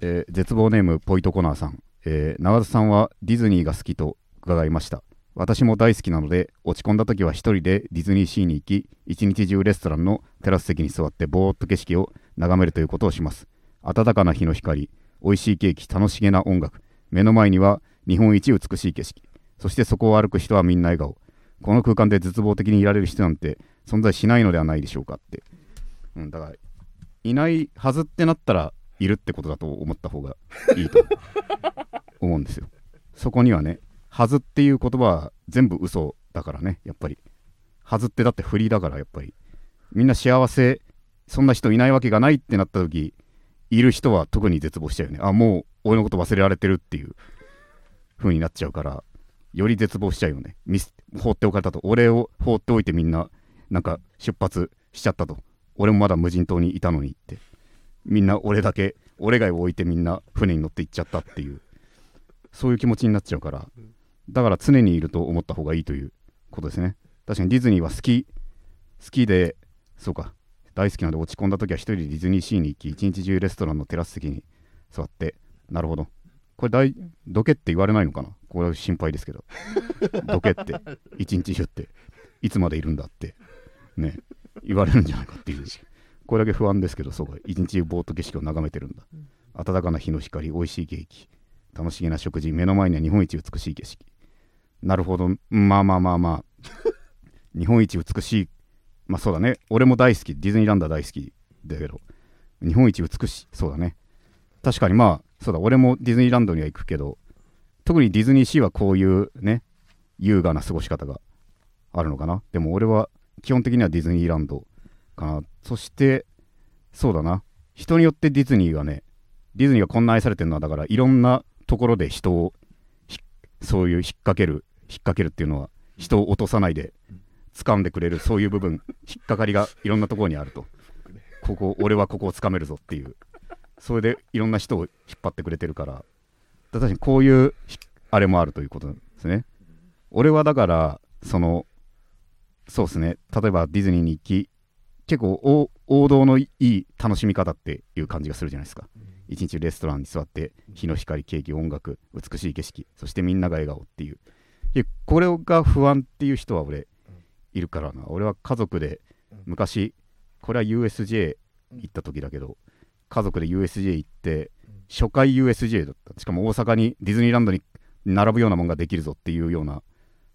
えー絶望ネームポイトコナーさん、えー永田さんはディズニーが好きと伺いました。私も大好きなので落ち込んだ時は一人でディズニーシーに行き一日中レストランのテラス席に座ってぼーっと景色を眺めるということをします。暖かな日の光美味しいケーキ楽しげな音楽目の前には日本一美しい景色そしてそこを歩く人はみんな笑顔。この空間で絶望的にいられる人なんて存在しないのではないでしょうかって、うん、だからいないはずってなったらいるってことだと思った方がいいと 思うんですよ。そこにはねはずっていう言葉は全部嘘だからねやっぱり。はずってだってフリーだからやっぱり。みんな幸せそんな人いないわけがないってなった時いる人は特に絶望しちゃうよね。あもう俺のこと忘れられてるっていう。風になっちゃうからより絶望しちゃうよね。ミス放っておかれたと。俺を放っておいてみんななんか出発しちゃったと。俺もまだ無人島にいたのにってみんな俺だけ俺がを置いてみんな船に乗って行っちゃったっていうそういう気持ちになっちゃうから。だから常にいると思った方がいいということですね。確かにディズニーは好き好きでそうか大好きなので落ち込んだ時は一人でディズニーシーに行き一日中レストランのテラス席に座ってなるほど。これ大どけって言われないのかな？これは心配ですけど。どけって一日中っていつまでいるんだってね言われるんじゃないかっていうこれだけ不安ですけどそうか。一日中ぼーっと景色を眺めてるんだ。暖かな日の光美味しいケーキ楽しげな食事目の前には日本一美しい景色。なるほど。まあまあまあまあ。日本一美しい。まあそうだね。俺も大好き。ディズニーランドは大好きだけど。日本一美しい。そうだね。確かに。まあそうだ。俺もディズニーランドには行くけど特にディズニーシーはこういうね優雅な過ごし方があるのかな。でも俺は基本的にはディズニーランドか。なそしてそうだな。人によってディズニーがねディズニーがこんな愛されてるのはだからいろんなところで人をそういう引っ掛ける引っ掛けるっていうのは人を落とさないで掴んでくれるそういう部分引っかかりがいろんなところにあると。ここ俺はここを掴めるぞっていう。それでいろんな人を引っ張ってくれてるから。確かにこういうあれもあるということですね。俺はだからそのそうですね。例えばディズニーに行き結構お王道のいい楽しみ方っていう感じがするじゃないですか。一日レストランに座って日の光ケーキ音楽美しい景色そしてみんなが笑顔っていう。これが不安っていう人は俺いるからな。俺は家族で昔これは USJ 行った時だけど家族で USJ 行って初回 USJ だった。しかも大阪にディズニーランドに並ぶようなもんができるぞっていうような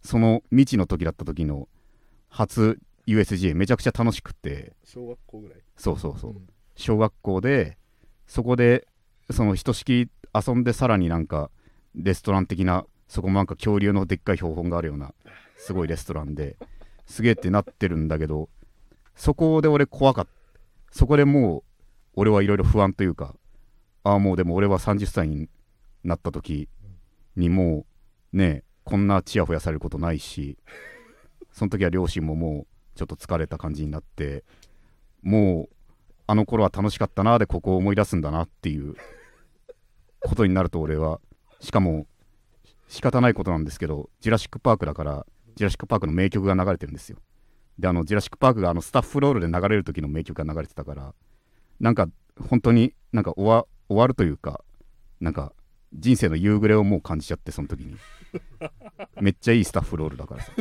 その未知の時だった時の初 USJ めちゃくちゃ楽しくて。小学校ぐらい？そうそうそう、うん。小学校でそこでそのひとしきり遊んでさらになんかレストラン的なそこもなんか恐竜のでっかい標本があるようなすごいレストランですげえってなってるんだけどそこで俺怖かった。そこでもう俺はいろいろ不安というかああもうでも俺は30歳になった時にもうねこんなちやほやされることないしその時は両親ももうちょっと疲れた感じになってもうあの頃は楽しかったなでここを思い出すんだなっていうことになると俺はしかも仕方ないことなんですけどジュラシック・パークだからジュラシック・パークの名曲が流れてるんですよ。であのジュラシック・パークがあのスタッフロールで流れる時の名曲が流れてたからなんか本当になんか終わ終わるというかなんか人生の夕暮れをもう感じちゃってその時に。めっちゃいいスタッフロールだからさ。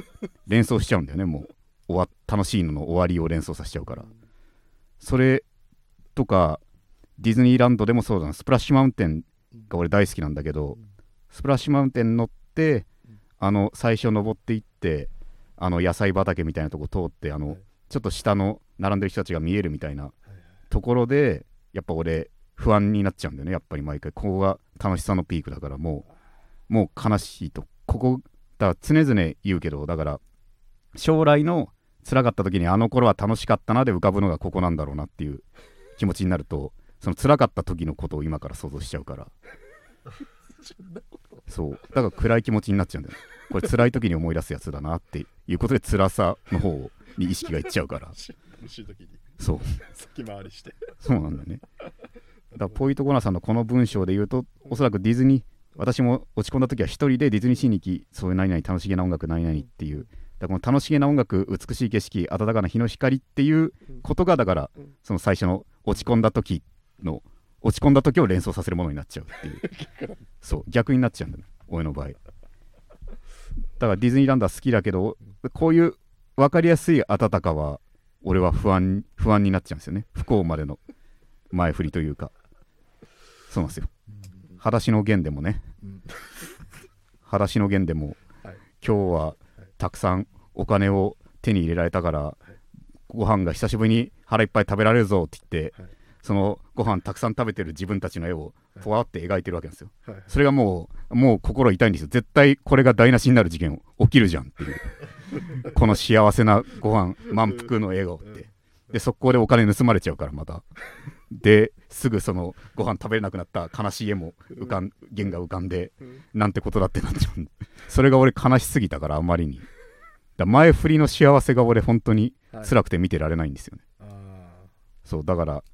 連想しちゃうんだよねもう。終わ楽しいのの終わりを連想させちゃうから。それとかディズニーランドでもそうだな。スプラッシュマウンテンが俺大好きなんだけどスプラッシュマウンテン乗ってあの最初登っていってあの野菜畑みたいなとこ通ってあのちょっと下の並んでる人たちが見えるみたいなところでやっぱ俺不安になっちゃうんだよね。やっぱり毎回。ここが楽しさのピークだからもうもう悲しいと。ここだから常々言うけどだから将来の辛かった時にあの頃は楽しかったなで浮かぶのがここなんだろうなっていう気持ちになるとその辛かった時のことを今から想像しちゃうから。そう。だから暗い気持ちになっちゃうんだよこれ辛い時に思い出すやつだなっていうことで辛さの方に意識がいっちゃうから。楽しい時に。そう。先回りして。そうなんだよね。だからポイントコーナーさんのこの文章で言うとおそらくディズニー私も落ち込んだ時は一人でディズニーシーに行きそういう何々楽しげな音楽何々っていうだからこの楽しげな音楽美しい景色温かな日の光っていうことがだからその最初の落ち込んだ時の落ち込んだ時を連想させるものになっちゃうっていう。そう逆になっちゃうんだよね俺の場合。だからディズニーランドは好きだけどこういう分かりやすい温かは俺は不安不安になっちゃうんですよね。不幸までの前振りというか。そうなんですよ。裸足の弦でもね。うん。裸足の弦でも、はい。今日はたくさんお金を手に入れられたから、ご飯が久しぶりに腹いっぱい食べられるぞって言って、はい。そのご飯たくさん食べてる自分たちの絵をぽわって描いてるわけですよ。はい。それがもうもう心痛いんですよ。絶対これが台無しになる事件起きるじゃんっていう。この幸せなご飯満腹の笑顔って。で速攻でお金盗まれちゃうからまた。ですぐそのご飯食べれなくなった悲しい絵も浮かん弦が浮かんでなんてことだってなっちゃうそれが俺悲しすぎたからあまりにだ前振りの幸せが俺本当にはい。辛くて見てられないんですよね、あそうだから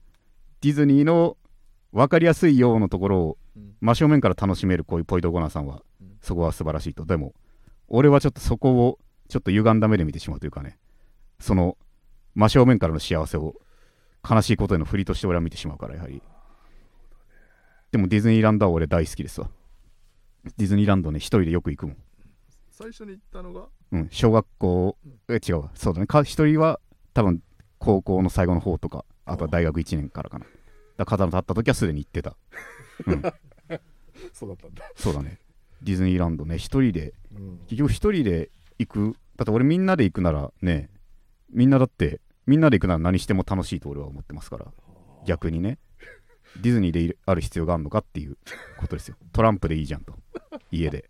ディズニーの分かりやすいようなところを真正面から楽しめるこういうポイントゴナーさんはうん。そこは素晴らしいと。でも俺はちょっとそこをちょっと歪んだ目で見てしまうというかねその真正面からの幸せを悲しいことへの振りとして俺は見てしまうからやはり。でもディズニーランドは俺大好きですわ。ディズニーランドね一人でよく行くもん、最初に行ったのがうん、小学校え違うわ。そうだね。か一人は多分高校の最後の方とかあとは大学1年からかな。だから肩の立った時はすでに行ってた。うん。そうだったんだ、そうだね。ディズニーランドね。一人で。うん。結局一人で行く。だって俺みんなで行くならねみんなだってみんなで行くなら何しても楽しいと俺は思ってますから。逆にね。ディズニーである必要があるのかっていうことですよ。トランプでいいじゃんと。家で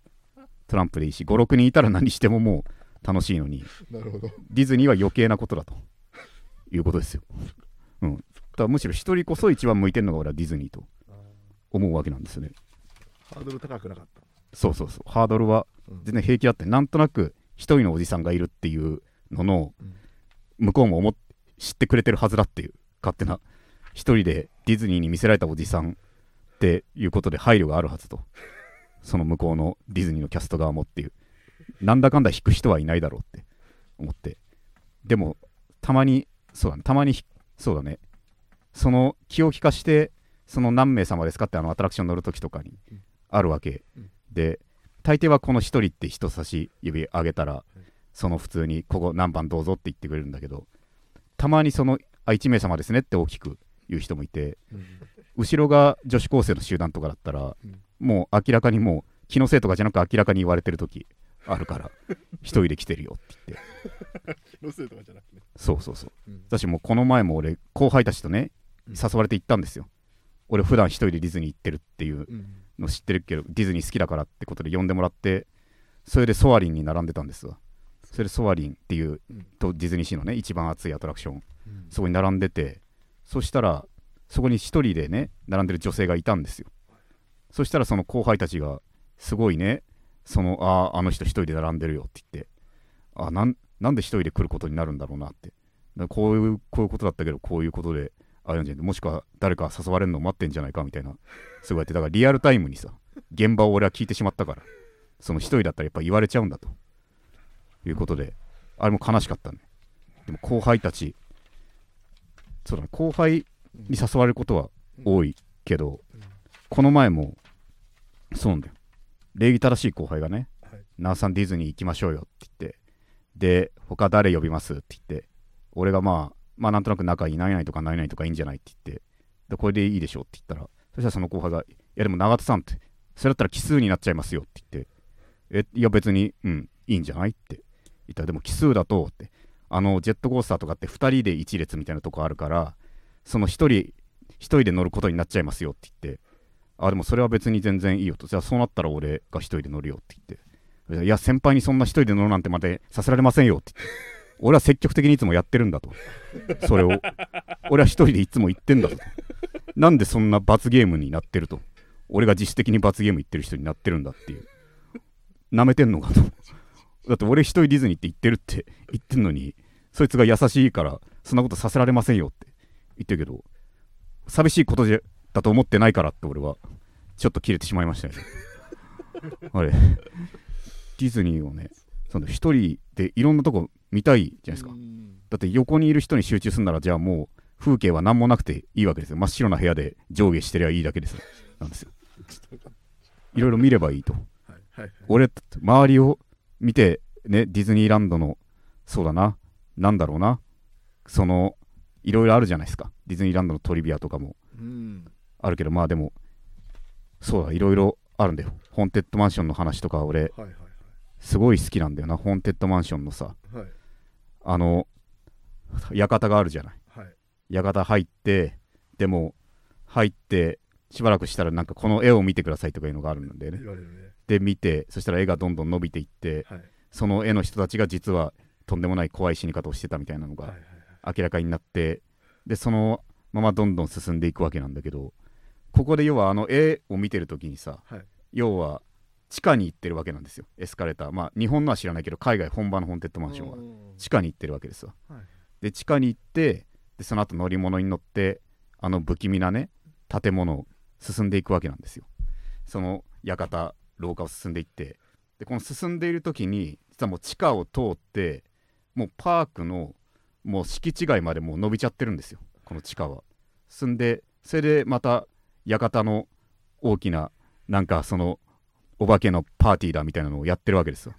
トランプでいいし56人いたら何してももう楽しいのに。なるほど。ディズニーは余計なことだと。いうことですよ、うん、だむしろ一人こそ一番向いてるのが俺はディズニーと。思うわけなんですよね。ハードル高くなかった。そうそうそう。ハードルはうん。全然平気だってなんとなく一人のおじさんがいるっていうののうん。向こうも思っ知ってくれてるはずだっていう勝手な一人でディズニーに見せられたおじさんっていうことで配慮があるはずとその向こうのディズニーのキャスト側もっていう。なんだかんだ引く人はいないだろうって思って。でもたまにそうだね。たまにひそうだね。その気を利かしてその何名様ですかってあのアトラクション乗るときとかにうんあるわけ、うんで大抵はこの一人って人差し指上げたら、その普通にここ何番どうぞって言ってくれるんだけどたまにそのあ1名様ですねって大きく言う人もいてうん。後ろが女子高生の集団とかだったら、うんもう明らかにもう気のせいとかじゃなく明らかに言われてる時あるから 一人で来てるよって言って。気のせいとかじゃなくて。ねそうそうそう。うん。私もうこの前も俺後輩たちとねうん。誘われて行ったんですよ。俺普段一人でディズニー行ってるっていううん。の知ってるけどディズニー好きだからってことで呼んでもらってそれでソアリンに並んでたんですわ。それでソアリンっていううん。とディズニーシーのね一番熱いアトラクションうん。そこに並んでてそしたらそこに一人でね並んでる女性がいたんですよそしたらその後輩たちがすごいねそのあああの人一人で並んでるよって言ってあなんなんで一人で来ることになるんだろうなって。こういうこういうことだったけどこういうことであれなんじゃないもしくは誰か誘われるのを待ってんじゃないかみたいなすごいやってだからリアルタイムにさ現場を俺は聞いてしまったからその一人だったらやっぱ言われちゃうんだと。いうことであれも悲しかったね。でも後輩たちそうだね後輩に誘われることは多いけど、この前もそうなんだよ。礼儀正しい後輩がねはい「なあさんディズニー行きましょうよ」って言ってで他誰呼びます？って言って俺がまあまあなんとなく仲いいないないとかないないとかいいんじゃない？って言ってでこれでいいでしょ？って言ったらそしたらその後輩が「いやでも永田さんってそれだったら奇数になっちゃいますよ」って言って「えいや別にうんいいんじゃない?」って言ったら「でも奇数だと」ってあのジェットコースターとかって2人で1列みたいなとこあるからその1人1人で乗ることになっちゃいますよって言ってあでもそれは別に全然いいよと。じゃあそうなったら俺が1人で乗るよって言って。いや先輩にそんな1人で乗るなんてまでさせられませんよって。言って俺は積極的にいつもやってるんだと。それを。俺は1人でいつも言ってんだと。なんでそんな罰ゲームになってると。俺が自主的に罰ゲーム言ってる人になってるんだっていう。なめてんのかと。だって俺一人ディズニーって言ってるって言ってんのにそいつが優しいからそんなことさせられませんよって言ってるけど寂しいことじゃだと思ってないからって俺はちょっと切れてしまいましたよね。あれ。ディズニーをねその一人でいろんなとこ見たいじゃないですか。うん。だって横にいる人に集中するならじゃあもう風景は何もなくていいわけですよ。真っ白な部屋で上下してりゃいいだけです。よなんですよ。いろいろ見ればいいと。はいはい。俺周りを見てねディズニーランドのそうだな。なんだろうな。そのいろいろあるじゃないですか。ディズニーランドのトリビアとかも。うんあるけどまあでもそうだいろいろあるんだよ。ホーンテッドマンションの話とか俺はいはいすごい好きなんだよな。ホーンテッドマンションのさ。はい。はいあの館があるじゃない。はい。館入ってでも入ってしばらくしたらなんかこの絵を見てくださいとかいうのがあるんだよね。ね。で見てそしたら絵がどんどん伸びていってはい。その絵の人たちが実はとんでもない怖い死に方をしてたみたいなのが明らかになってでそのままどんどん進んでいくわけなんだけどここで要はあの絵を見てる時にさはい。要は地下に行ってるわけなんですよ。エスカレーター。まあ日本のは知らないけど海外本場のホーンテッドマンションは。地下に行ってるわけですわ。はい。で地下に行ってでその後乗り物に乗ってあの不気味なね建物を進んでいくわけなんですよ。その館廊下を進んでいって。でこの進んでいる時に実はもう地下を通ってもうパークのもう敷地外までもう伸びちゃってるんですよ。この地下は。進んでそれでまた館の大きななんかそのお化けのパーティーだみたいなのをやってるわけですよ。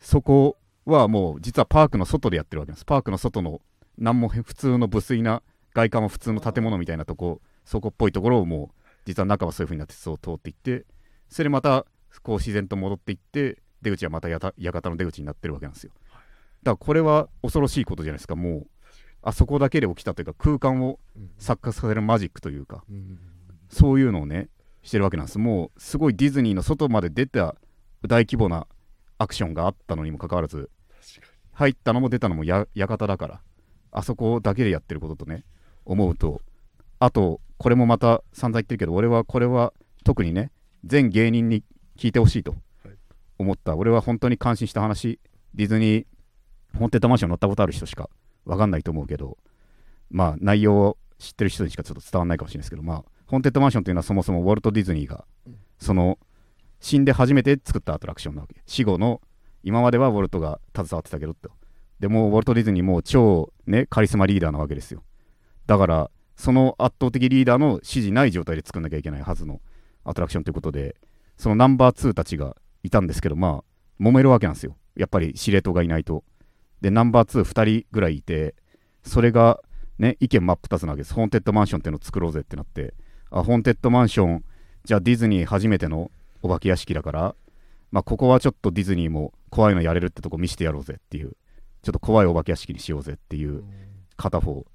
そこはもう実はパークの外でやってるわけです。パークの外の何もへ普通の無粋な外観は普通の建物みたいなとこそこっぽいところをもう実は中はそういう風になってそう通っていってそれでまたこう自然と戻っていって出口はまた館の出口になってるわけなんですよ。だからこれは恐ろしいことじゃないですか。もうあそこだけで起きたというか空間をうん。錯覚させるマジックというか。うんそういうのをねしてるわけなんです。もうすごいディズニーの外まで出た大規模なアクションがあったのにもかかわらず入ったのも出たのも館だからあそこだけでやってることとね思うと。あとこれもまた散々言ってるけど俺はこれは特にね全芸人に聞いてほしいと思った、俺は本当に感心した話ディズニーホンテッドマンション乗ったことある人しか分かんないと思うけどまあ内容を知ってる人にしかちょっと伝わらないかもしれないですけどまあホーンテッドマンションというのはそもそもウォルト・ディズニーがうん。その死んで初めて作ったアトラクションなわけ。死後の今まではウォルトが携わってたけどとでもうウォルト・ディズニーもう超ねカリスマリーダーなわけですよ。だからその圧倒的リーダーの指示ない状態で作んなきゃいけないはずのアトラクションということでそのナンバー2たちがいたんですけどまあ揉めるわけなんですよ。やっぱり司令塔がいないと。でナンバー22人ぐらいいてそれがね意見真っ二つなわけです。ホーンテッドマンションっていうのを作ろうぜってなってあホーンテッドマンション。じゃあディズニー初めてのお化け屋敷だから。まあここはちょっとディズニーも怖いのやれるってとこ見せてやろうぜっていう。ちょっと怖いお化け屋敷にしようぜっていう片方。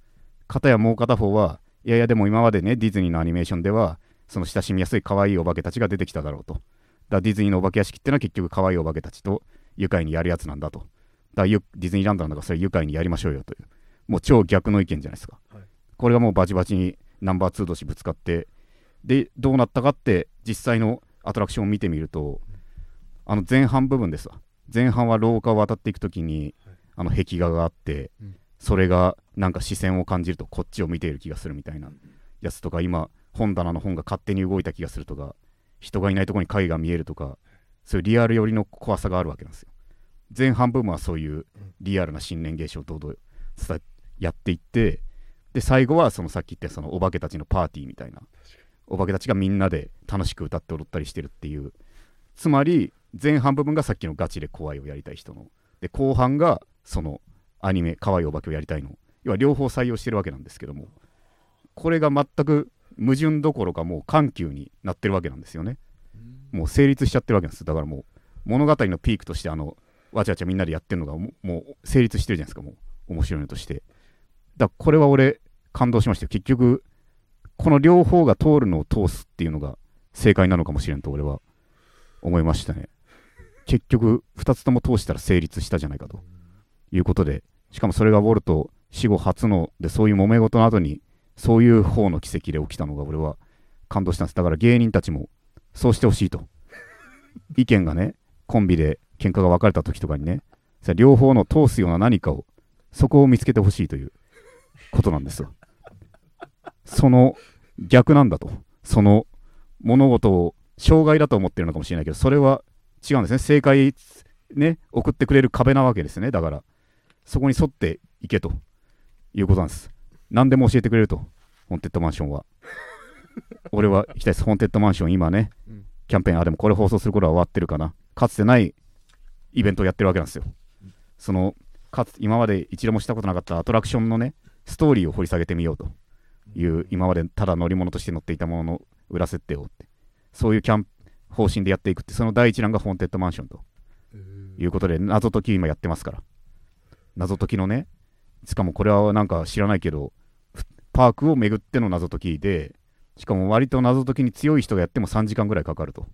片やもう片方はいやいやでも今までねディズニーのアニメーションではその親しみやすい可愛いお化けたちが出てきただろうと。だからディズニーのお化け屋敷ってのは結局可愛いお化けたちと愉快にやるやつなんだと。だディズニーランドなんだからそれ愉快にやりましょうよという。もう超逆の意見じゃないですか、はい。これがもうバチバチにナンバー2同士ぶつかってでどうなったかって実際のアトラクションを見てみるとあの前半部分ですわ。前半は廊下を渡っていくときにはい。あの壁画があって、うん。それがなんか視線を感じるとこっちを見ている気がするみたいなやつとか今本棚の本が勝手に動いた気がするとか人がいないところに影が見えるとかそういうリアル寄りの怖さがあるわけなんですよ。前半部分はそういうリアルな新年芸を堂々伝えやっていってで最後はそのさっき言ったそのお化けたちのパーティーみたいな。お化けたちがみんなで楽しく歌って踊ったりしてるっていう。つまり前半部分がさっきのガチで怖いをやりたい人の。で後半がそのアニメ可愛いお化けをやりたいの。要は両方採用してるわけなんですけども。これが全く矛盾どころかもう緩急になってるわけなんですよね。もう成立しちゃってるわけなんです。だからもう物語のピークとしてあのわちゃわちゃみんなでやってるのがもうもう成立してるじゃないですかもう。面白いのとして。だからこれは俺感動しましたよ。結局この両方が通るのを通すっていうのが正解なのかもしれんと俺は思いましたね。結局2つとも通したら成立したじゃないかということでしかもそれがウォルト死後初のでそういう揉め事の後にそういう方の奇跡で起きたのが俺は感動したんです。だから芸人たちもそうしてほしいと。意見がねコンビで喧嘩が分かれた時とかにね両方の通すような何かをそこを見つけてほしいということなんですよ。その逆なんだと。その物事を障害だと思ってるのかもしれないけどそれは違うんですね。正解ね送ってくれる壁なわけですね。だからそこに沿っていけと。いうことなんです。何でも教えてくれると。ホンテッドマンションは。俺は行きたいです。ホンテッドマンション今ね。キャンペーンあでもこれ放送する頃は終わってるかな。かつてないイベントをやってるわけなんですよ。そのかつ今まで一度もしたことなかったアトラクションのねストーリーを掘り下げてみようと。いう今までただ乗り物として乗っていたものの裏設定をって。そういうキャン方針でやっていくってその第一弾がホーンテッドマンションとえー。いうことで謎解き今やってますから。謎解きのねしかもこれはなんか知らないけどふパークを巡っての謎解きでしかも割と謎解きに強い人がやっても3時間ぐらいかかると。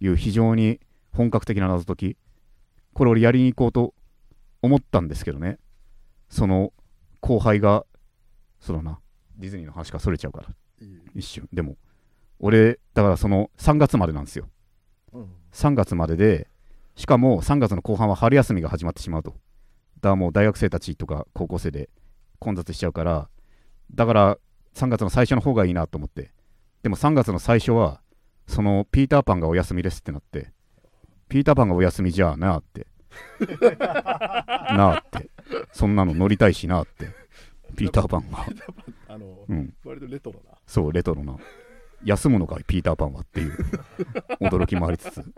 いう非常に本格的な謎解き。これ俺やりに行こうと思ったんですけどね。その後輩がそうだなディズニーの話からそれちゃうから。いい一瞬。でも俺だからその3月までなんですよ。うん。3月まででしかも3月の後半は春休みが始まってしまうと。だからもう大学生たちとか高校生で混雑しちゃうから。だから3月の最初の方がいいなと思って。でも3月の最初はそのピーターパンがお休みですってなって。ピーターパンがお休みじゃあなあって。なあって。そんなの乗りたいしなってピーターパンが。あのうん。割とレトロな。そう、レトロな。休むのかい、ピーターパンはっていう 驚きもありつつ、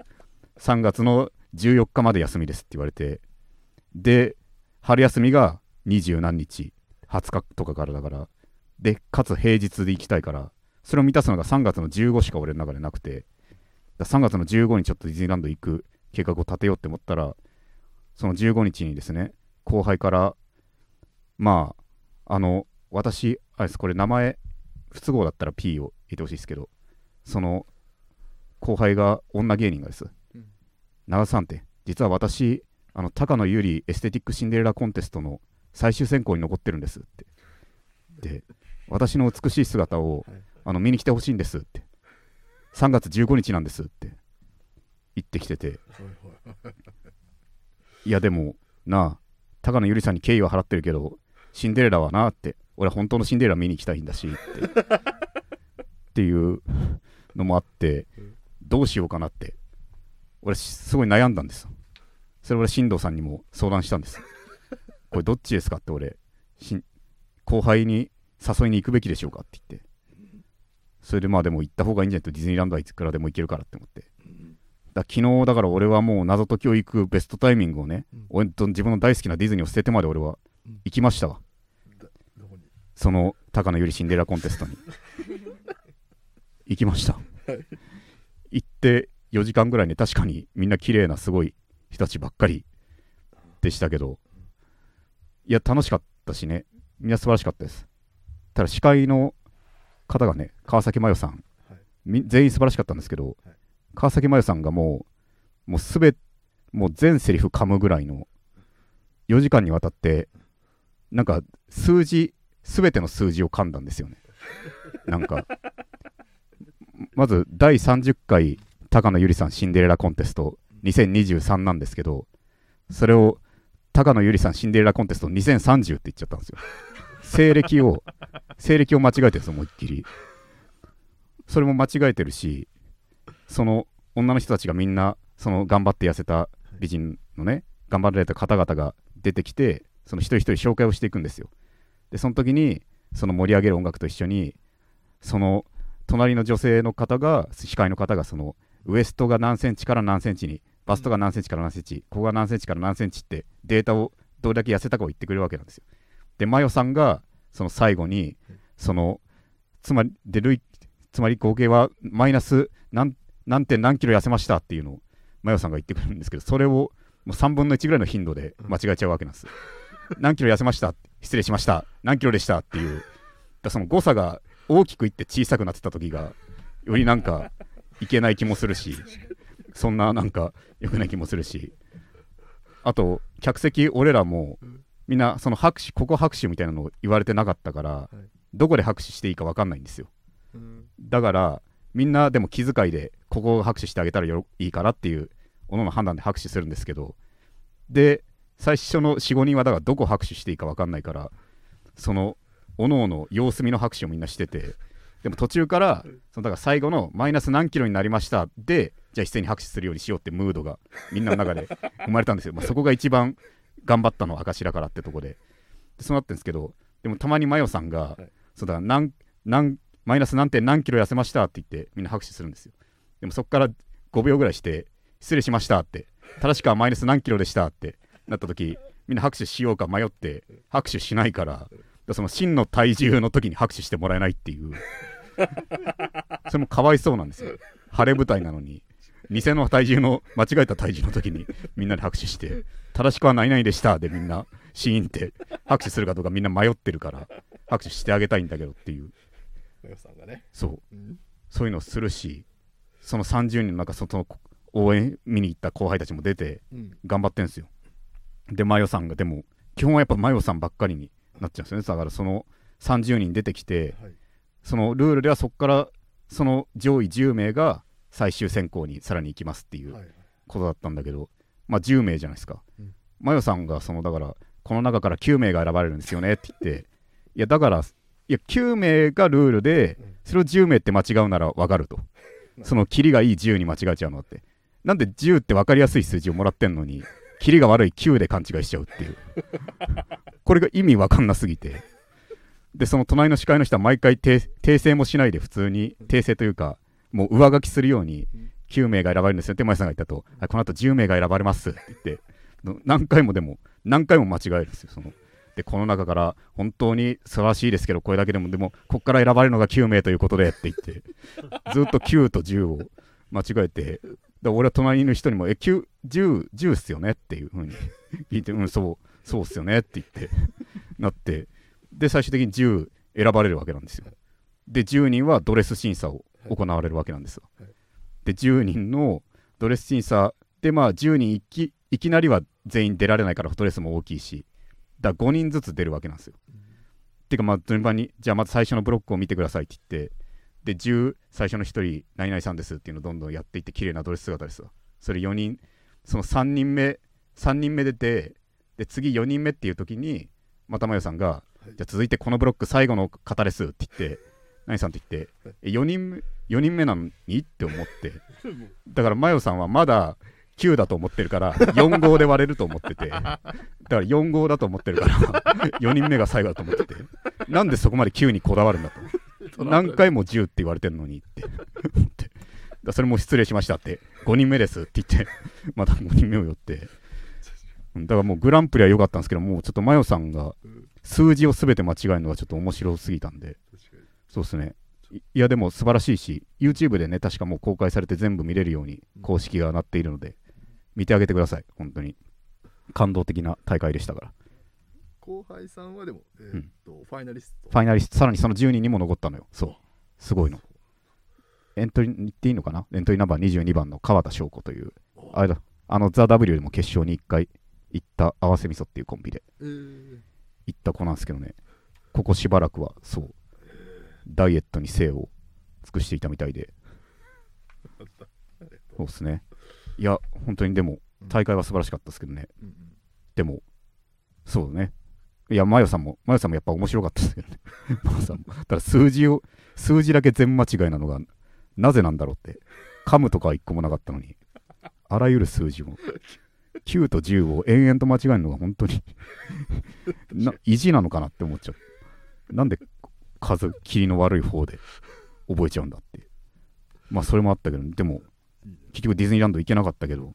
3月の14日まで休みですって言われて、で、春休みが二十何日、20日とかからだから、で、かつ平日で行きたいから、それを満たすのが3月の15しか俺の中でなくて、だ3月の15にちょっとディズニーランド行く計画を立てようって思ったら、その15日にですね、後輩から、まあ、あの、私、あれです、これ名前、不都合だったら P を入れてほしいですけど、その後輩が女芸人がです、うん。長瀬さんって、実は私、あの高野由里エステティックシンデレラコンテストの最終選考に残ってるんですって。で、私の美しい姿をはい。あの見に来てほしいんですって。3月15日なんですって。言ってきてて、はいやでもなあ、高野由里さんに敬意は払ってるけど、シンデレラはなって、俺は本当のシンデレラ見に行きたいんだしってっていうのもあってうん、どうしようかなって、俺しすごい悩んだんです。それ俺、進藤さんにも相談したんです。これどっちですかって俺、後輩に誘いに行くべきでしょうかって言って、それでまあでも行った方がいいんじゃないとディズニーランドはいつからでも行けるからって思って。だ昨日だから俺はもう謎解きを行くベストタイミングをね、うん俺と自分の大好きなディズニーを捨ててまで俺はうん行きましたわ、その高野由里シンデレラコンテストに。行きました。行って4時間ぐらいね確かにみんな綺麗なすごい人たちばっかりでしたけどいや楽しかったしね。みんな素晴らしかったです。ただ司会の方がね川崎麻世さん、はい。み全員素晴らしかったんですけど、川崎麻世さんがもうもうすべもう全セリフ噛むぐらいの4時間にわたってなんか数字すべての数字を噛んだんですよね。なんかまず第30回高野由里さんシンデレラコンテスト2023なんですけどそれを高野由里さんシンデレラコンテスト2030って言っちゃったんですよ。西暦を西暦を間違えてるんですよ思いっきり。それも間違えてるしその女の人たちがみんなその頑張って痩せた美人のね頑張られた方々が出てきてその一人一人紹介をしていくんですよ。でその時にその盛り上げる音楽と一緒にその隣の女性の方が司会の方がそのウエストが何センチから何センチにバストが何センチから何センチここが何センチから何センチってデータをどれだけ痩せたかを言ってくれるわけなんですよ。でマヨさんがその最後にそのつまりで累つまり合計はマイナス何何点何キロ痩せました？っていうのをマヨさんが言ってくれるんですけどそれをもう3分の1ぐらいの頻度で間違えちゃうわけなんです。何キロ痩せました？失礼しました。何キロでした？っていう。だその誤差が大きくいって小さくなってた時がよりなんかいけない気もするしそんななんか良くない気もするし。あと客席俺らもみんなその拍手ここ拍手みたいなの言われてなかったから、どこで拍手していいか分かんないんですよ。だからみんなでも気遣いでここを拍手してあげたらよいいかなっていうおのの判断で拍手するんですけど。で最初の45人はだからどこ拍手していいか分かんないからそのおのおの様子見の拍手をみんなしててでも途中からそのだから最後のマイナス何キロになりましたでじゃあ一斉に拍手するようにしようってムードがみんなの中で生まれたんですよ、まあ、そこが一番頑張ったのは証だからってとこで。でそうなってるんですけどでもたまにマヨさんが、はい。そうだ何何マイナス何点何キロ痩せましたって言ってみんな拍手するんですよ。でもそこから5秒ぐらいして失礼しましたって正しくはマイナス何キロでしたってなった時みんな拍手しようか迷って拍手しないからその真の体重の時に拍手してもらえないっていう。それもかわいそうなんですよ。晴れ舞台なのに偽の体重の間違えた体重の時にみんなで拍手して正しくは何々でしたでみんなシーンって拍手するかどうかみんな迷ってるから拍手してあげたいんだけどっていう。マヨさんがね。そう。うん。そういうのをするしその30人の中その応援見に行った後輩たちも出てうん。頑張ってんすよでマヨさんがでも基本はやっぱマヨさんばっかりになっちゃうんですよねだからその30人出てきてはい。そのルールではそこからその上位10名が最終選考にさらに行きますっていうはいはい。ことだったんだけど、まあ10名じゃないですか。うんマヨさんがそのだからこの中から9名が選ばれるんですよねって言っていやだからいや9名がルールでうんそれを10名って間違うなら分かると そのキリがいい10に間違えちゃうのってなんで10って分かりやすい数字をもらってんのにキリが悪い9で勘違いしちゃうっていう。これが意味分かんなすぎて。でその隣の司会の人は毎回訂正もしないで普通に訂正というかもう上書きするように9名が選ばれるんですよ。って前さんが言ったと、あこの後10名が選ばれます。って言って。何回もでも何回も間違えるんですよ。そのでこの中から本当に素晴らしいですけどこれだけでもでもここから選ばれるのが9名ということでって言って。ずっと9と10を間違えて。で俺は隣の人にも「え9 10, 10っすよね」っていう風に。聞いて「うんそうそうっすよね」って言ってなって。で最終的に10選ばれるわけなんですよ。で10人はドレス審査を行われるわけなんですよ。で10人のドレス審査でまあ10人いきいきなりは全員出られないからドレスも大きいしだから5人ずつ出るわけなんですよ。てかまあ順番にじゃあまず最初のブロックを見てくださいって言ってで10最初の1人何々さんですっていうのをどんどんやっていって綺麗なドレス姿ですわ。それ4人その3人目3人目出てで次4人目っていう時にまたまよさんが、い。じゃあ続いてこのブロック最後の方ですって言って 何さんって言ってえ4人目4人目なのにって思って。だからマヨさんはまだ9だと思ってるから4号で割れると思ってて。だから4号だと思ってるから 4人目が最後だと思ってて。なんでそこまで9にこだわるんだと。何回も10って言われてるのにってそれも失礼しましたって5人目ですって言って また5人目を寄ってうんだからもうグランプリは良かったんですけどもうちょっとマヨさんがうん数字を全て間違えるのがちょっと面白すぎたんで。そうですね。いいや、でも素晴らしいし、YouTube でね、確かもう公開されて全部見れるように公式がなっているので、見てあげてください、本当に。感動的な大会でしたから。後輩さんはでも、えーっと、ファイナリスト。ファイナリスト、さらにその10人にも残ったのよ。そう。すごいの。エントリーに行っていいのかな？エントリーナンバー22番の川田翔子という、あれだ、あのザ・ W でも決勝に1回行った合わせ味噌っていうコンビで行った子なんですけどね、ここしばらくはそう、ダイエットに精を尽くしていたみたいで、そうですね。いや、本当にでも、大会は素晴らしかったですけどね、うんでも、そうだね。いや、マヨさんも、マヨさんもやっぱ面白かったですけどね。マヨさんも。ただ数字を、数字だけ全間違いなのが、なぜなんだろうって。噛むとかは一個もなかったのに、あらゆる数字を、9と10を延々と間違えるのが本当にな、意地なのかなって思っちゃう。なんで数、霧の悪い方で覚えちゃうんだって。まあ、それもあったけど、でも、結局ディズニーランド行けなかったけど、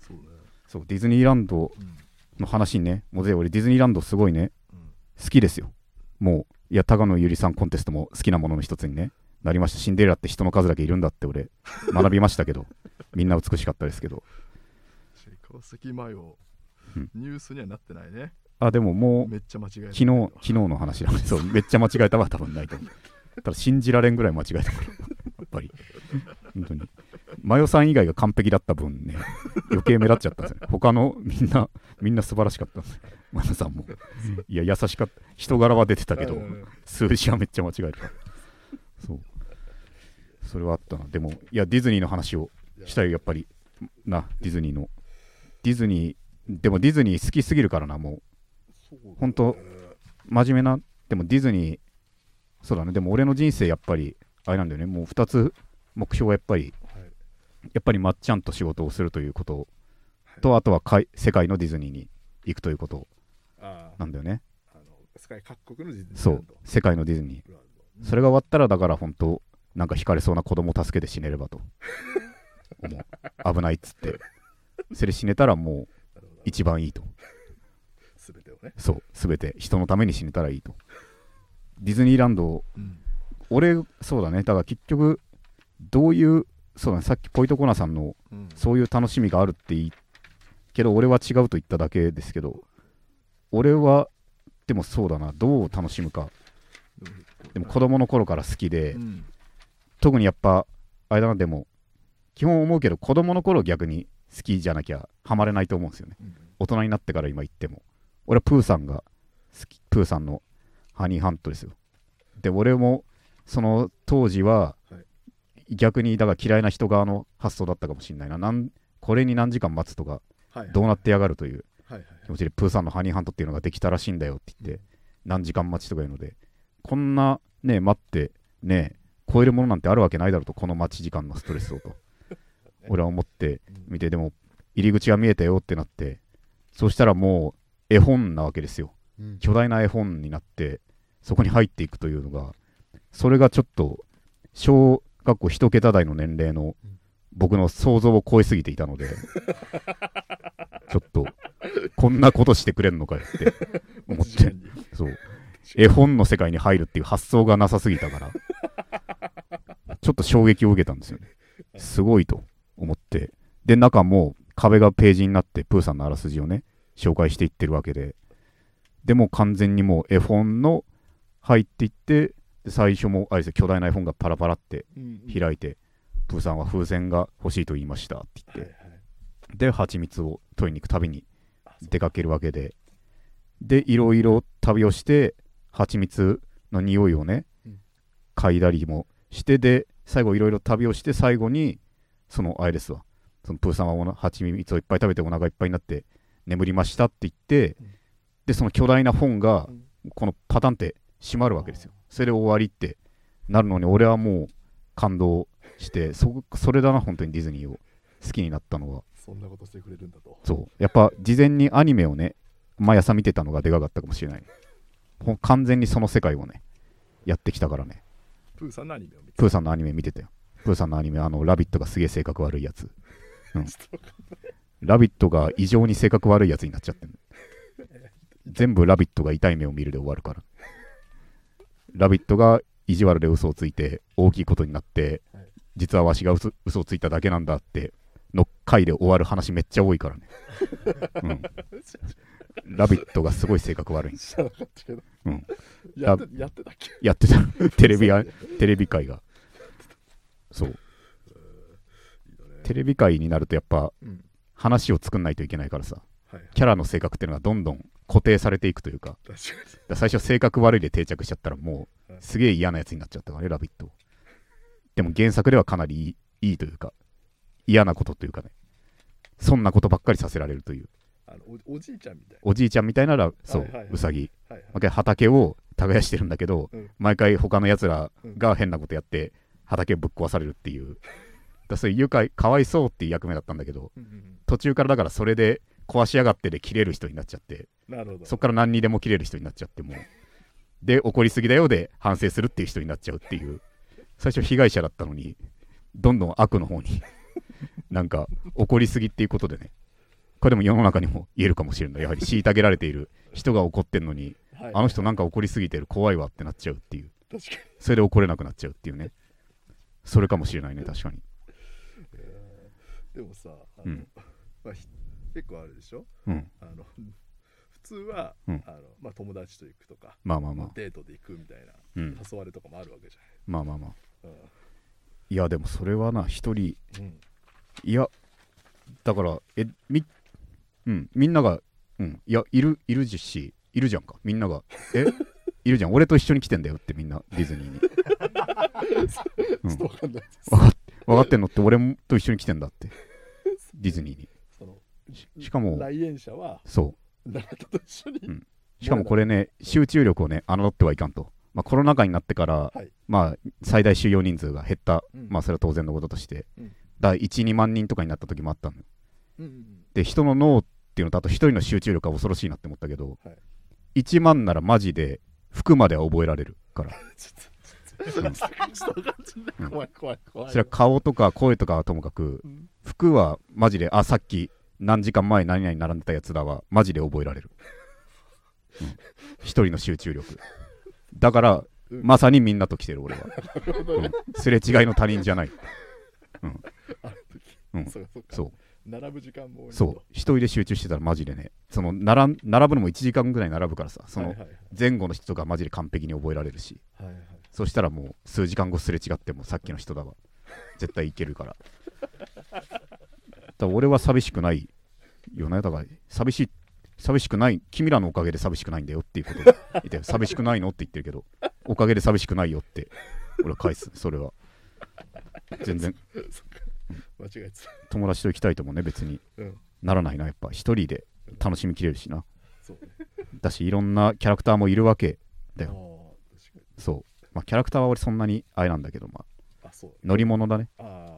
そうね。そう、ディズニーランドうんの話にね、もうぜ俺ディズニーランドすごいね、うん好きですよ。もう、いや、高野ゆりさんコンテストも好きなものの一つにね、なりました。シンデレラって人の数だけいるんだって俺、学びましたけど、みんな美しかったですけど。川崎麻世うんニュースにはなってないね。あ、でももう、めっちゃ間違えた昨日、昨日の話だね。そう、めっちゃ間違えたは多分ないと思う。ただ信じられんぐらい間違えたから、やっぱり。本当に。マヨさん以外が完璧だった分ね、余計目立っちゃったんですよね。他のみんな、みんな素晴らしかったんですよ。マヨさんも。いや、優しかった。人柄は出てたけど、うん数字はめっちゃ間違えるから。そう。それはあったな。でも、いや、ディズニーの話をしたい、やっぱり。な、ディズニーの。ディズニー、でもディズニー好きすぎるからな、もう。本当真面目な、でもディズニー、そうだね、でも俺の人生やっぱり、あれなんだよね、もう2つ目標はやっぱり、はい。やっぱりまっちゃんと仕事をするということ。はい。と、あとはかい世界のディズニーに行くということ。なんだよね。あの世界各国のディズニーそう。世界のディズニー。それが終わったらだから本当なんか惹かれそうな子供助けて死ねればと。思う。危ないっつって。それ死ねたらもう一番いいと。全てをね、そう。全て人のために死ねたらいいと。ディズニーランドうん。俺そうだね。だから結局どういうそうだね。さっきポイトコナさんのうん。そういう楽しみがあるっていいけど俺は違うと言っただけですけど俺はでもそうだな。どう楽しむか。でも子供の頃から好きで、うん特にやっぱあれだなでも基本思うけど子供の頃逆に好きじゃなきゃハマれないと思うんですよね。うん。大人になってから今言っても。俺はプーさんが好きプーさんのハニーハントですよ。で俺もその当時ははい。逆にだから嫌いな人側の発想だったかもしれないな。なんこれに何時間待つとかはいどうなってやがるという気持ちでプーさんのハニーハントっていうのができたらしいんだよって言って何時間待ちとかいうのでこんなね待ってね超えるものなんてあるわけないだろうとこの待ち時間のストレスをと。俺は思ってうん。見てでも入り口が見えたよってなってそしたらもう絵本なわけですよ。うん。巨大な絵本になってそこに入っていくというのがそれがちょっと小学校一桁台の年齢の僕の想像を超えすぎていたので ちょっとこんなことしてくれんのかよって 思って。そう。絵本の世界に入るっていう発想がなさすぎたからちょっと衝撃を受けたんですよね。すごいと思って。で中も壁がページになってプーさんのあらすじをね紹介していってるわけで。でも完全にもう絵本の入っていってで最初もあれですよ巨大な絵本がパラパラってうん開いてプーさんは風船が欲しいと言いましたって言って。はいはいで蜂蜜を取りに行く旅に出かけるわけで。でいろいろ旅をして蜂蜜の匂いをね、うん。嗅いだりもしてで最後いろいろ旅をして最後にそのあれですわそのプーさんはおな蜂蜜をいっぱい食べてお腹いっぱいになって眠りましたって言って、うん。でその巨大な本がうん。このパタンって閉まるわけですよ。それで終わりってなるのに俺はもう感動してそそれだな本当にディズニーを。好きになったのは。そんなことしてくれるんだと。そう。やっぱ事前にアニメをね毎朝見てたのがでかかったかもしれない。完全にその世界をねやってきたからねプーさんのアニメを見て。プーさんのアニメ見てたよ。プーさんのアニメあのラビットがすげえ性格悪いやつ。うん。ラビットが異常に性格悪いやつになっちゃってる全部ラビットが痛い目を見るで終わるから。ラビットが意地悪で嘘をついて大きいことになって、はい実はわしが嘘嘘をついただけなんだっての回で終わる話めっちゃ多いからね、うん、ラビットがすごい性格悪い。知らなかったけど、うん。やってやってたっけ？やってた。テレビやテレビ界が。そう。テレビ界になるとやっぱうん。話を作んないといけないからさ。はい。キャラの性格っていうのがどんどん固定されていくというか。最初性格悪いで定着しちゃったらもうはい。すげえ嫌なやつになっちゃったからね「ラビット!」でも原作ではかなりいいというか嫌なことというかね。そんなことばっかりさせられるという。にあのおおじいちゃんみたいおじいちゃんみたいならそう、はいはいはい。うさぎ。なはいはい。毎回畑を耕してるんだけど、うん。毎回他のやつらが変なことやって畑をぶっ壊されるっていう。だからそういう愉快かわいそうっていう役目だったんだけどうんうん途中からだからそれで壊しやがってで切れる人になっちゃってうんなるほど。そっから何にでも切れる人になっちゃってもう。で怒りすぎだよで反省するっていう人になっちゃうっていう。最初被害者だったのにどんどん悪の方になんか怒りすぎっていうことでねこれでも世の中にも言えるかもしれない。やはり虐げられている人が怒ってんのにはい。あの人なんか怒りすぎてる怖いわってなっちゃうっていう。確かに。それで怒れなくなっちゃうっていうね。それかもしれないね確かに。でもさあの、うん。まあ、ひ結構あるでしょ？うん。あの 普通は、うん。あのまあ、友達と行くとか、まあまあまあ。デートで行くみたいなうん。誘われとかもあるわけじまあまあまあ。ゃない、いやでもそれはな一人うんうん。いやだからえみうん。みんながうん。いやいるいるしいるじゃんか。みんながえ？いるじゃん。俺と一緒に来てんだよってみんなディズニーに。うん。ちょっとわかんな分かっ分かってんのって俺もと一緒に来てんだって。ディズニーに。ししかも来園者はそ永田と一緒に、うん。うしかもこれね集中力をね侮ってはいかんと、まあ、コロナ禍になってから、はい。まあ最大収容人数が減った、うん。まあそれは当然のこととして、うん。だ12万人とかになった時もあったのよ。うんうんで人の脳っていうのとあと一人の集中力が恐ろしいなって思ったけど、はい。1万ならマジで服までは覚えられるから。怖い怖い怖い。それは顔とか声とかはともかくうん。服はマジであさっき何時間前何々並んでたやつだわマジで覚えられる、うん。一人の集中力。だからうん。まさにみんなと来てる俺は、うん。すれ違いの他人じゃない。うん。そうかそうか。そう並ぶ時間もそう。一人で集中してたらマジでね。その並ん並ぶのも1時間ぐらい並ぶからさ。その前後の人とかマジで完璧に覚えられるし。はいはい。はいそしたらもう数時間後すれ違ってもさっきの人だわ。絶対いけるから。だから俺は寂しくないよね。だから寂しい寂しくない君らのおかげで寂しくないんだよっていうこと。で言って寂しくないのって言ってるけどおかげで寂しくないよって俺は返す。それは。全然間違えてた。友達と行きたいともね別に。うん。ならないな。やっぱ一人で楽しみきれるしな。そうね。だしいろんなキャラクターもいるわけだよ。そう。まあキャラクターは俺そんなにあれなんだけどまああそう。乗り物だね。あ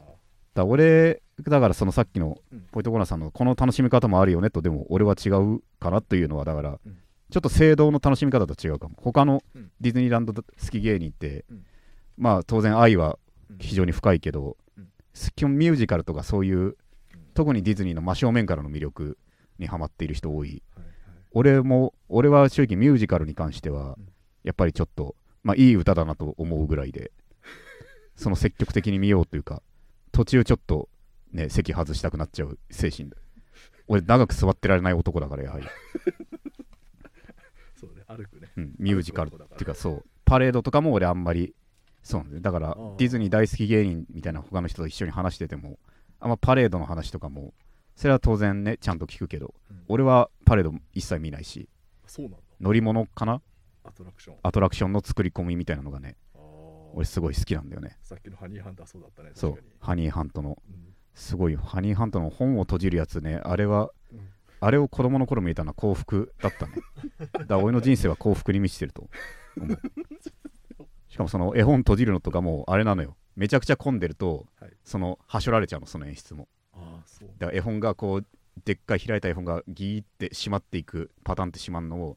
だ俺だからそのさっきのうん。ポイントコーナーさんのこの楽しみ方もあるよねとでも俺は違うかなというのはだからうん。ちょっと聖堂の楽しみ方と違うかも。他のうん。ディズニーランド好き芸人ってうん。まあ当然愛はうん。非常に深いけどうん基本ミュージカルとかそういう特にディズニーの真正面からの魅力にハマっている人多い。はいはい。俺も俺は正直ミュージカルに関してはうんやっぱりちょっとまあいい歌だなと思うぐらいで その積極的に見ようというか途中ちょっとね席外したくなっちゃう精神で。俺長く座ってられない男だからやはり、そうね歩くね。うん、ミュージカルっていうかそう。パレードとかも俺あんまりそうなんだからーディズニー大好き芸人みたいな他の人と一緒に話しててもあんまパレードの話とかもそれは当然ねちゃんと聞くけどうん。俺はパレード一切見ないしそうなんだ。乗り物かな？アトラクション。アトラクションの作り込みみたいなのがねあー。俺すごい好きなんだよね。さっきのハニーハンターそうだったねそう確かに。ハニーハントの。うん。すごいハニーハントの本を閉じるやつね。あれはうん。あれを子供の頃見たのは幸福だったね。だから俺の人生は幸福に満ちてると思う しかもその絵本閉じるのとかもあれなのよ。めちゃくちゃ混んでると、はい。そのはしょられちゃうのその演出も。ああそう。だから絵本がこうでっかい開いた絵本がギーって閉まっていくパターンって閉まるのを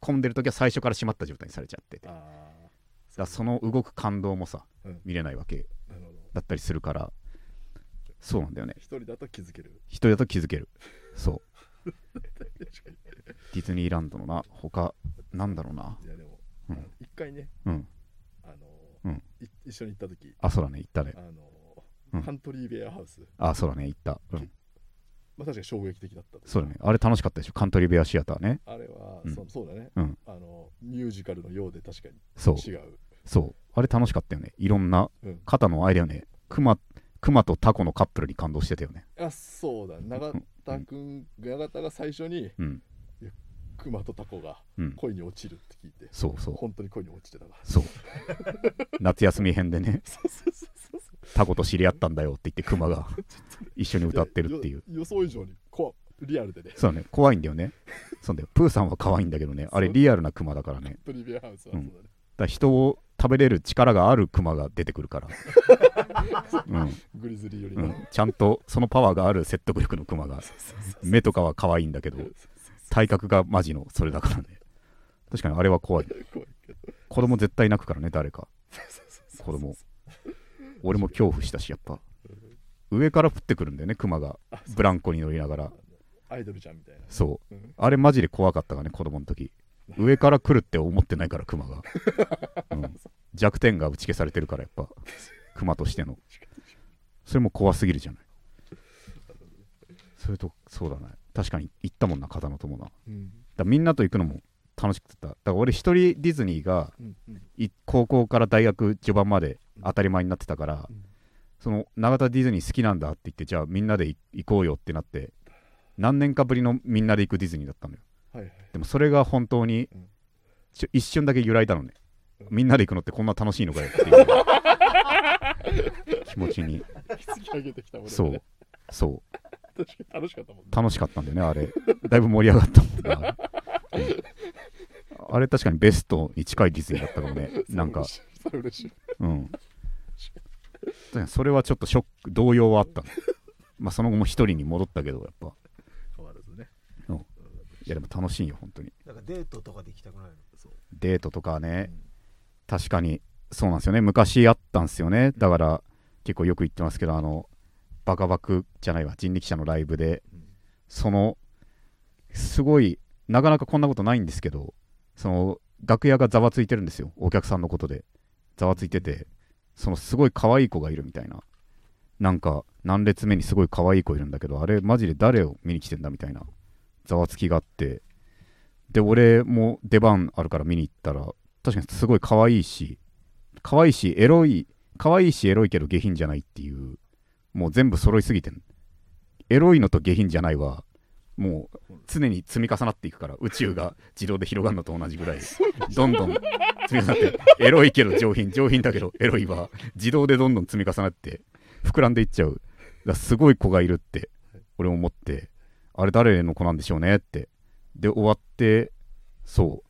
混んでる時は最初から閉まった状態にされちゃって。てだその動く感動もさ、うん。見れないわけだったりするから。そうなんだよね。一人だと気づける？一人だと気づける。そう。ディズニーランドのな他なんだろうな。いやでもうん。回ねうん一緒に行った時。あそうだね行ったね。あのうん。カントリーベアハウス。あそうだね行った。うん。まあ確かに衝撃的だった。そうだね。あれ楽しかったでしょ？カントリーベアシアターね。あれはうん。そうそうだね。うん。あのミュージカルのようで確かに。そう。違う。そう。あれ楽しかったよね。いろんなうん。肩のあれだよね。クマクマとタコのカップルに感動してたよね。あそうだ。永田君永田が最初にうんクマとタコがうん。恋に落ちるって聞いてそうそう。本当に恋に落ちてたからそう。夏休み編でね。タコと知り合ったんだよって言ってクマが一緒に歌ってるっていう。よ予想以上にこうリアルでね。そうだね。怖いんだよね。そうだよ。プーさんは可愛いんだけどね。あれリアルなクマだからね。トリビアハウスはそうだね、だから人を食べれる力があるクマが出てくるから、うん。グリズリーよりの、うん、ちゃんとそのパワーがある説得力のクマが目とかは可愛いんだけど体格がマジのそれだからね。確かにあれは怖い。子供絶対泣くからね誰か。子供。俺も恐怖したしやっぱ。上から降ってくるんだよねクマが。ブランコに乗りながら。アイドルちゃんみたいな、そう。うん。あれマジで怖かったからね子供の時。上から来るって思ってないからクマが、うん、弱点が打ち消されてるからやっぱ。クマとしての。それも怖すぎるじゃない。それとそうだね確かに行ったもんな片野ともなうん。らみんなと行くのも楽しくてだから俺一人ディズニーがうんうん。い高校から大学序盤まで当たり前になってたから、うん。その永田ディズニー好きなんだって言ってじゃあみんなでい行こうよってなって何年かぶりのみんなで行くディズニーだったのよ。はいはい。でもそれが本当に一瞬だけ揺らいだのね。うん。みんなで行くのってこんな楽しいのかよっていう。気持ちに。突き上げてきた俺そう。そ確かに楽しかったもんね。う楽しかったんだよねあれ。だいぶ盛り上がったもんね。あれ,確かにベストに近いディズニーだったかもね。なんか。それ嬉しい。うん。それはちょっとショック動揺はあったのまあその後も一人に戻ったけどやっぱ。変わらずね。うん。いやでも楽しいよ本当に。なんかデートとかで行きたくないの？デートとかね。うん。確かに。そうなんですよね。昔あったんですよね。だから結構よく言ってますけどあのバカバクじゃないわ人力車のライブで。うん。そのすごいなかなかこんなことないんですけどその楽屋がざわついてるんですよお客さんのことで。ざわついててそのすごい可愛い子がいるみたいな。なんか何列目にすごい可愛い子いるんだけどあれマジで誰を見に来てんだみたいなざわつきがあって。で俺も出番あるから見に行ったら確かにすごい可愛いし可愛いしエロい可愛いしエロいけど下品じゃないっていうもう全部揃いすぎてん。エロいのと下品じゃないはもう常に積み重なっていくから宇宙が自動で広がるのと同じぐらい。どんどん積み重なってエロいけど上品上品だけどエロいは自動でどんどん積み重なって膨らんでいっちゃう。だすごい子がいるって俺も思ってあれ誰の子なんでしょうねって。で終わってそ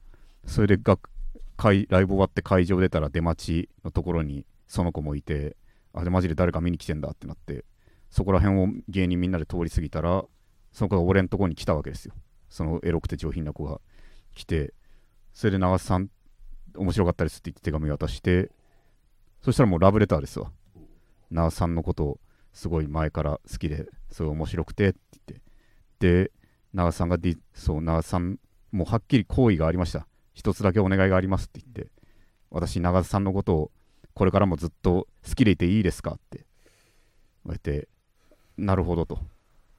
う。それで学会ライブ終わって会場出たら出待ちのところにその子もいてあれマジで誰か見に来てんだってなってそこら辺を芸人みんなで通り過ぎたらその子が俺のとこに来たわけですよ。そのエロくて上品な子が来てそれで長瀬さん面白かったですって言って手紙渡してそしたらもうラブレターですわ。長瀬さんのことをすごい前から好きですごい面白くてって言って。で長瀬さんがディそう長瀬さんもうはっきり好意がありました。一つだけお願いがありますって言って。私長瀬さんのことをこれからもずっと好きでいていいですかって。言われてなるほどと。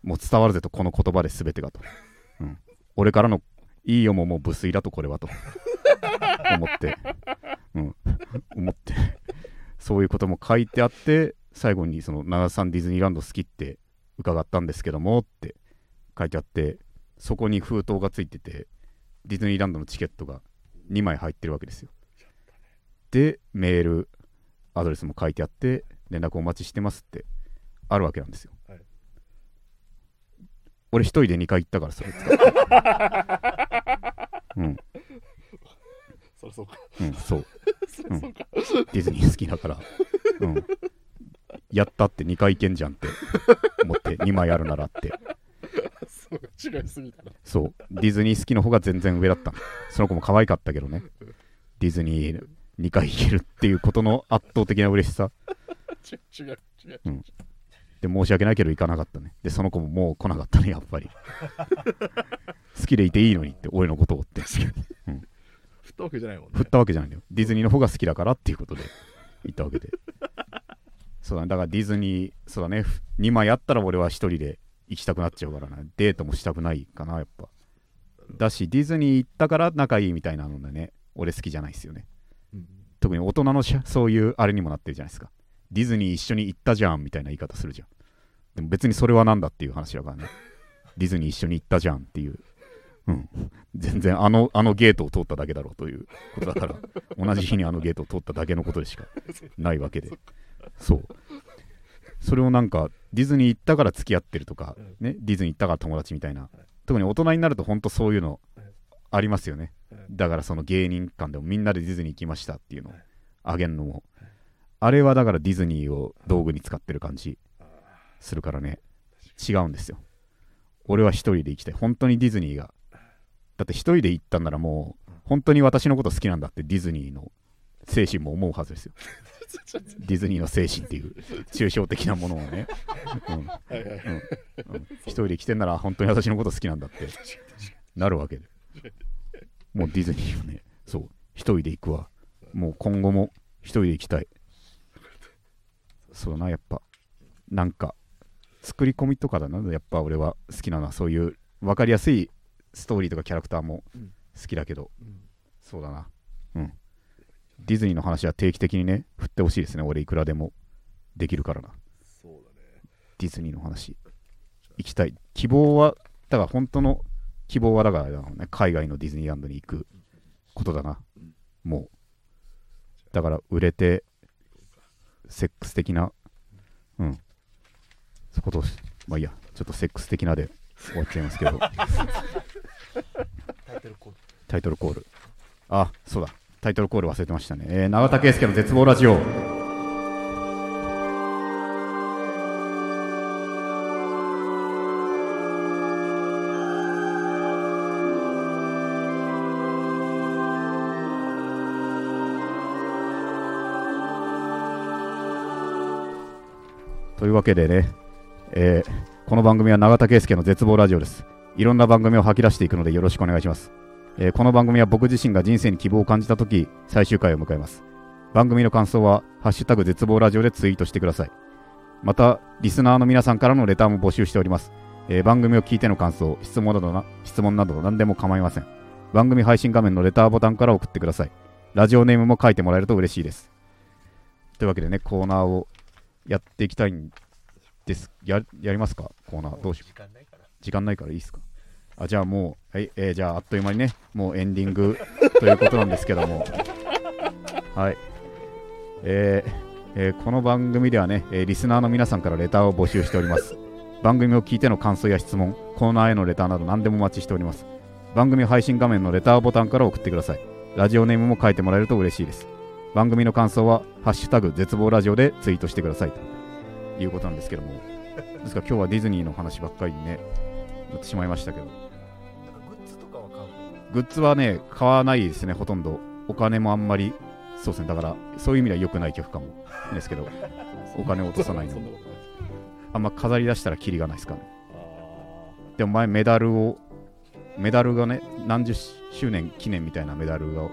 もう伝わるぜとこの言葉で全てがと、うん、俺からのいいよももう無粋だとこれはと。思って、うん、思って。そういうことも書いてあって最後にその長さんディズニーランド好きって伺ったんですけどもって。書いてあってそこに封筒がついててディズニーランドのチケットが2枚入ってるわけですよ。でメールアドレスも書いてあって連絡お待ちしてますってあるわけなんですよ、はい。俺一人で2回行ったからそれ使って。うん。そりゃそうか。うんそう。うか。ディズニー好きだから、うん、やったって2回行けんじゃんって思って2枚あるならって。そうか違いすぎたな。そう。ディズニー好きの方が全然上だったの。その子も可愛かったけどね。ディズニー2回行けるっていうことの圧倒的な嬉しさ。違う違う違うで申し訳ないけど行かなかったね。でその子ももう来なかったねやっぱり。好きでいていいのにって俺のことをって。振ったわけじゃないもんね。振ったわけじゃないんだよ。ディズニーの方が好きだからっていうことで言ったわけで。そうだね。だからディズニーそうだね。2枚あったら俺は一人で行きたくなっちゃうからな。デートもしたくないかなやっぱ。だしディズニー行ったから仲いいみたいなのでね俺好きじゃないですよね。うん特に大人のそういうあれにもなってるじゃないですか。ディズニー一緒に行ったじゃんみたいな言い方するじゃん。でも別にそれはなんだっていう話だからね。ディズニー一緒に行ったじゃんっていう。うん。全然あのあのゲートを通っただけだろうということだから同じ日にあのゲートを通っただけのことでしかないわけで。そう。それをなんかディズニー行ったから付き合ってるとか、うんね、ディズニー行ったから友達みたいな。特に大人になると本当そういうのはいありますよね。はいだからその芸人間でもみんなでディズニー行きましたっていうのをはい。あげんのも。あれはだからディズニーを道具に使ってる感じあするからね。違うんですよ。俺は一人で行きたい。本当にディズニーが。だって一人で行ったんならもう本当に私のこと好きなんだってディズニーの精神も思うはずですよ。ディズニーの精神っていう抽象的なものをね、一人で来てんなら本当に私のこと好きなんだってなるわけでもうディズニーはねそう一人で行くわ。もう今後も一人で行きたい。そうだなやっぱ。なんか作り込みとかだな。やっぱ俺は好きなのは。そういう分かりやすいストーリーとかキャラクターもうん好きだけど、うんそうだな。うん。ディズニーの話は定期的にね振ってほしいですね。俺いくらでも。できるからな。そうだね。ディズニーの話。行きたい。希望はだから本当の希望はだからね海外のディズニーランドに行くことだな。もう。だから売れてセックス的な。うん。そことまあいいや。ちょっとセックス的なで終わっちゃいますけど。タイトルコール。タイトルコール。あそうだ。タイトルコール忘れてましたね、えー、永田圭介の絶望ラジオというわけでね、えーこの番組は永田圭介の絶望ラジオです。いろんな番組を吐き出していくのでよろしくお願いします。えーこの番組は僕自身が人生に希望を感じたとき、最終回を迎えます。番組の感想は、ハッシュタグ絶望ラジオでツイートしてください。また、リスナーの皆さんからのレターも募集しております。えー番組を聞いての感想、質問などな質問など何でも構いません。番組配信画面のレターボタンから送ってください。ラジオネームも書いてもらえると嬉しいです。というわけでね、コーナーをやっていきたいんです。ややりますか？コーナー。どうしよう。時間ないからいいですか？あじゃあもう、はいえーじゃああっという間にね、もうエンディングということなんですけども、はい。えーえーこの番組ではね、えーリスナーの皆さんからレターを募集しております。番組を聞いての感想や質問、コーナーへのレターなど何でもお待ちしております。番組配信画面のレターボタンから送ってください。ラジオネームも書いてもらえると嬉しいです。番組の感想は、ハッシュタグ絶望ラジオでツイートしてくださいということなんですけども、ですから今日はディズニーの話ばっかりにね、なってしまいましたけど、グッズとかは買うの？グッズはね、買わないですね、ほとんど。お金もあんまり、そうですね、だから、そういう意味では良くない曲かもですけど、お金を落とさないのもあんま飾り出したらキリがないですかね。あでも前メダルを、メダルがね、何十周年記念みたいなメダルが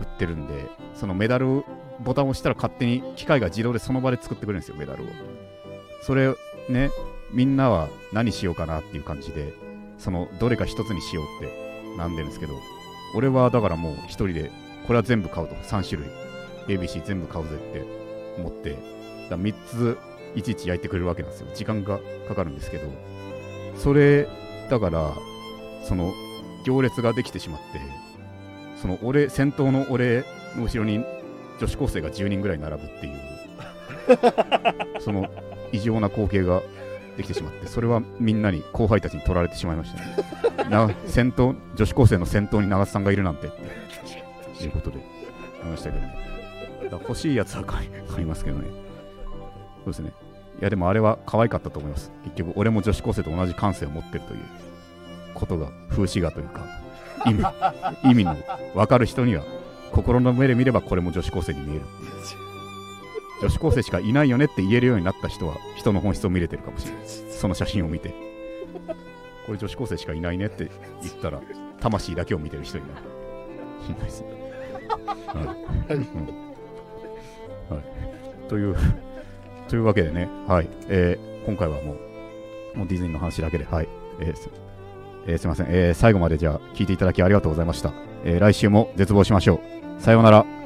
売ってるんで、そのメダルボタンを押したら勝手に機械が自動でその場で作ってくれるんですよ、メダルを。それね、みんなは何しようかなっていう感じで、そのどれか一つにしようってなんでるんですけど、俺はだからもう一人で、これは全部買うと、3種類、ABC 全部買うぜって思って、だ3ついちいち焼いてくれるわけなんですよ。時間がかかるんですけど、それ、だから、その行列ができてしまって、その俺、先頭の俺の後ろに女子高生が10人ぐらい並ぶっていう、その異常な光景ができてしまって、それはみんなに後輩たちに取られてしまいましたね。な先頭、女子高生の先頭に長瀬さんがいるなんてっていうことで思いましたけどね。だ欲しいやつは買い買いますけどね。そうですね。いや、でもあれは可愛かったと思います。結局、俺も女子高生と同じ感性を持ってるということが、風刺画というか、意味意味の分かる人には、心の目で見ればこれも女子高生に見える。女子高生しかいないよねって言えるようになった人は、人の本質を見れてるかもしれない。その写真を見て。これ女子高生しかいないねって言ったら、魂だけを見てる人になる。しないですね。はい。うんはい。という、というわけでね、はい。えー今回はもう、もうディズニーの話だけで、はい。えーえーすいません、えー最後までじゃあ聞いていただきありがとうございました。えー来週も絶望しましょう。さようなら。